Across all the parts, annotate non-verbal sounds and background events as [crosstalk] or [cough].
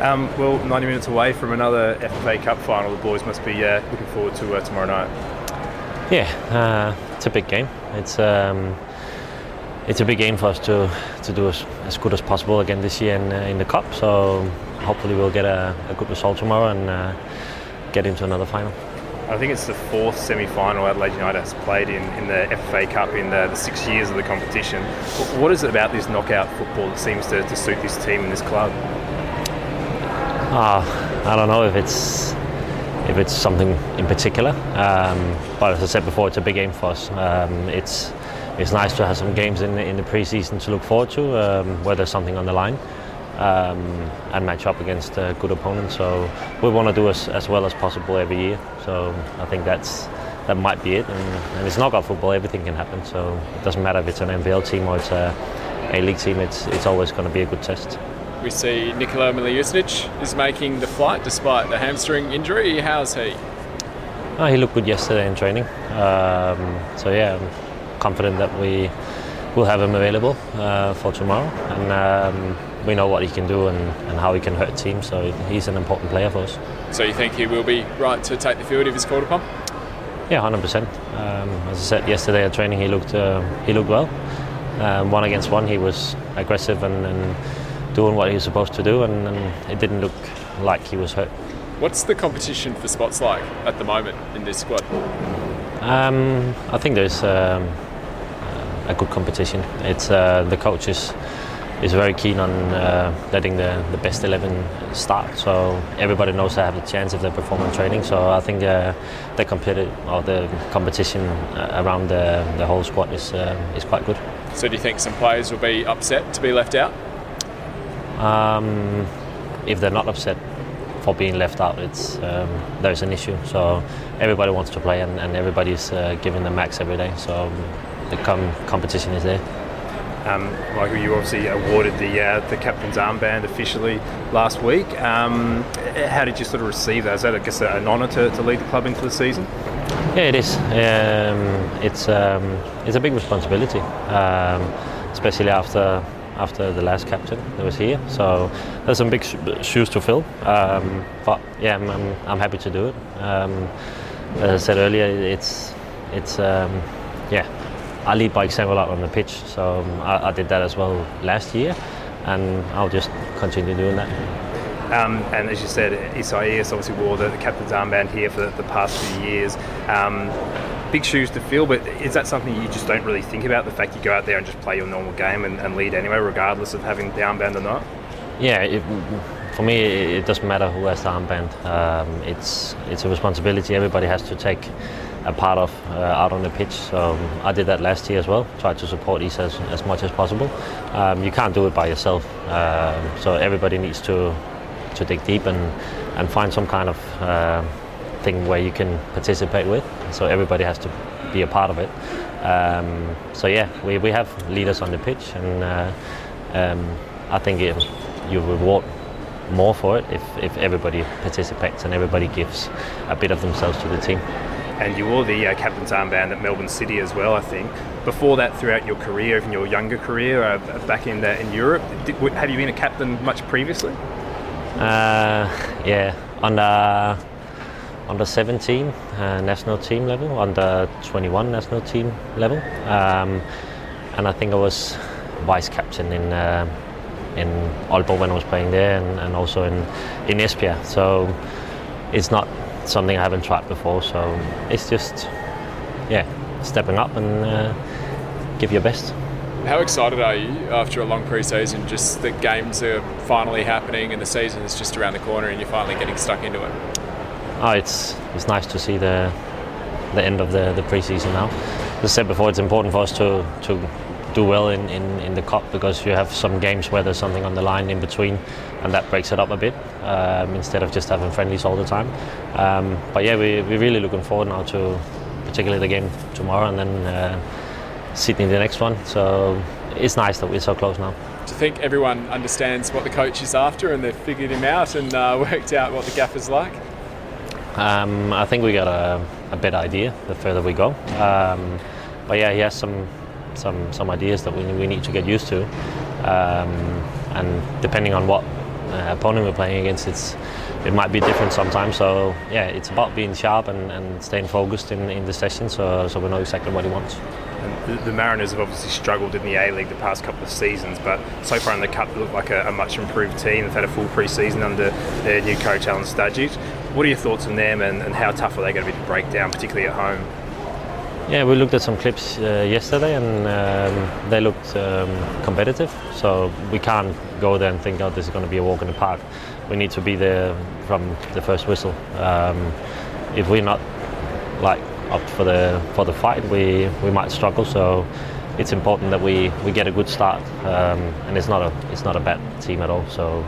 Um, well, 90 minutes away from another FFA Cup final, the boys must be uh, looking forward to uh, tomorrow night. Yeah, uh, it's a big game. It's um, it's a big game for us to to do as, as good as possible again this year in, uh, in the cup. So hopefully we'll get a, a good result tomorrow and uh, get into another final. I think it's the fourth semi-final Adelaide United has played in, in the FFA Cup in the, the, six years of the competition. What is it about this knockout football that seems to, to suit this team and this club? Uh, I don't know if it's if it's something in particular, um, but as I said before, it's a big game for us. Um, it's it's nice to have some games in the, in the pre-season to look forward to, um, where there's something on the line, um, and match up against a good opponent. So we want to do as, as well as possible every year. So I think that's that might be it. And, and it's knockout football; everything can happen. So it doesn't matter if it's an NPL team or it's a A League team. It's it's always going to be a good test. We see Nikola Mileusnic is making the flight despite the hamstring injury. How's he? Oh, he looked good yesterday in training. Um, so yeah, I'm confident that we will have him available uh, for tomorrow, and um, we know what he can do and, and how he can hurt teams. So he's an important player for us. So you think he will be right to take the field if he's called upon? Yeah, hundred um, percent. As I said yesterday at training, he looked uh, he looked well. Um, one against one, he was aggressive and, and doing what he was supposed to do, and, and, it didn't look like he was hurt. What's the competition for spots like at the moment in this squad? Um, I think there's um, a good competition. It's uh, the coach is, is very keen on uh, letting the, the best 11 start, so everybody knows they have a chance if they perform in training. So I think uh, the competitive or the competition uh, around the, the whole squad is uh, is quite good. So do you think some players will be upset to be left out? Um, if they're not upset for being left out, it's um, there's an issue. So everybody wants to play, and, and everybody's uh, giving the max every day. So the com- competition is there. Um, Michael, you obviously awarded the uh, the captain's armband officially last week. Um, how did you sort of receive that? Is that, I guess, an honour to, to lead the club into the season? Yeah, it is. Um, it's um, it's a big responsibility, um, especially after after the last captain that was here. So there's some big sh- shoes to fill. Um, but yeah, I'm, I'm, I'm, happy to do it. Um, as I said earlier, it's it's um, yeah. I lead by example out on the pitch, so um, I, I, did that as well last year, and I'll just continue doing that. Um, and as you said, Isaias obviously wore the, the captain's armband here for the, the past few years. Um, big shoes to fill, but is that something you just don't really think about? The fact you go out there and just play your normal game and, and lead anyway, regardless of having the armband or not? Yeah, it, for me, it doesn't matter who has the armband. Um, it's it's a responsibility everybody has to take a part of uh, out on the pitch. So um, I did that last year as well. Tried to support Isa as, as much as possible. Um, you can't do it by yourself, um, so everybody needs to to dig deep and and find some kind of uh, thing where you can participate with. So everybody has to be a part of it. Um, so yeah, we, we have leaders on the pitch, and uh, um, I think it, you reward more for it if, if everybody participates and everybody gives a bit of themselves to the team. And you wore the uh, captain's armband at Melbourne City as well, I think. Before that, throughout your career, even your younger career, uh, back in uh, in Europe, did, have you been a captain much previously? Uh, yeah, on the under 17 uh, national team level, under 21 national team level, um, and I think I was vice captain in uh, in Aalborg when I was playing there, and, and also in in Esbjerg. So it's not something I haven't tried before. So it's just yeah, stepping up and uh, give your best. How excited are you after a long pre-season? Just the games are finally happening and the season is just around the corner, and you're finally getting stuck into it oh, it's it's nice to see the the end of the, the pre-season now. As I said before, it's important for us to, to do well in, in, in the cup because you have some games where there's something on the line in between and that breaks it up a bit um, instead of just having friendlies all the time. Um, but yeah, we, we're really looking forward now to particularly the game tomorrow and then uh, Sydney the next one. So it's nice that we're so close now. Do you think everyone understands what the coach is after and they've figured him out and uh, [laughs] worked out what the gaffer's like? Um, I think we got a, a better idea the further we go. Um, but yeah, he has some some some ideas that we, we need to get used to, um, and depending on what uh, opponent we're playing against, it's it might be different sometimes. So yeah, it's about being sharp and, and staying focused in, in the session, so so we know exactly what he wants. The, the, Mariners have obviously struggled in the A League the past couple of seasons, but so far in the Cup, they look like a, a much improved team. They've had a full pre-season under their new coach Alen Stajcic. What are your thoughts on them, and, and how tough are they going to be to break down, particularly at home? Yeah, we looked at some clips uh, yesterday, and um, they looked um, competitive. So we can't go there and think, "Oh, this is going to be a walk in the park." We need to be there from the first whistle. Um, if we're not like up for the for the fight, we we might struggle. So it's important that we, we get a good start. Um, and it's not a it's not a bad team at all. So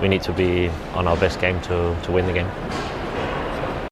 we need to be on our best game to, to win the game.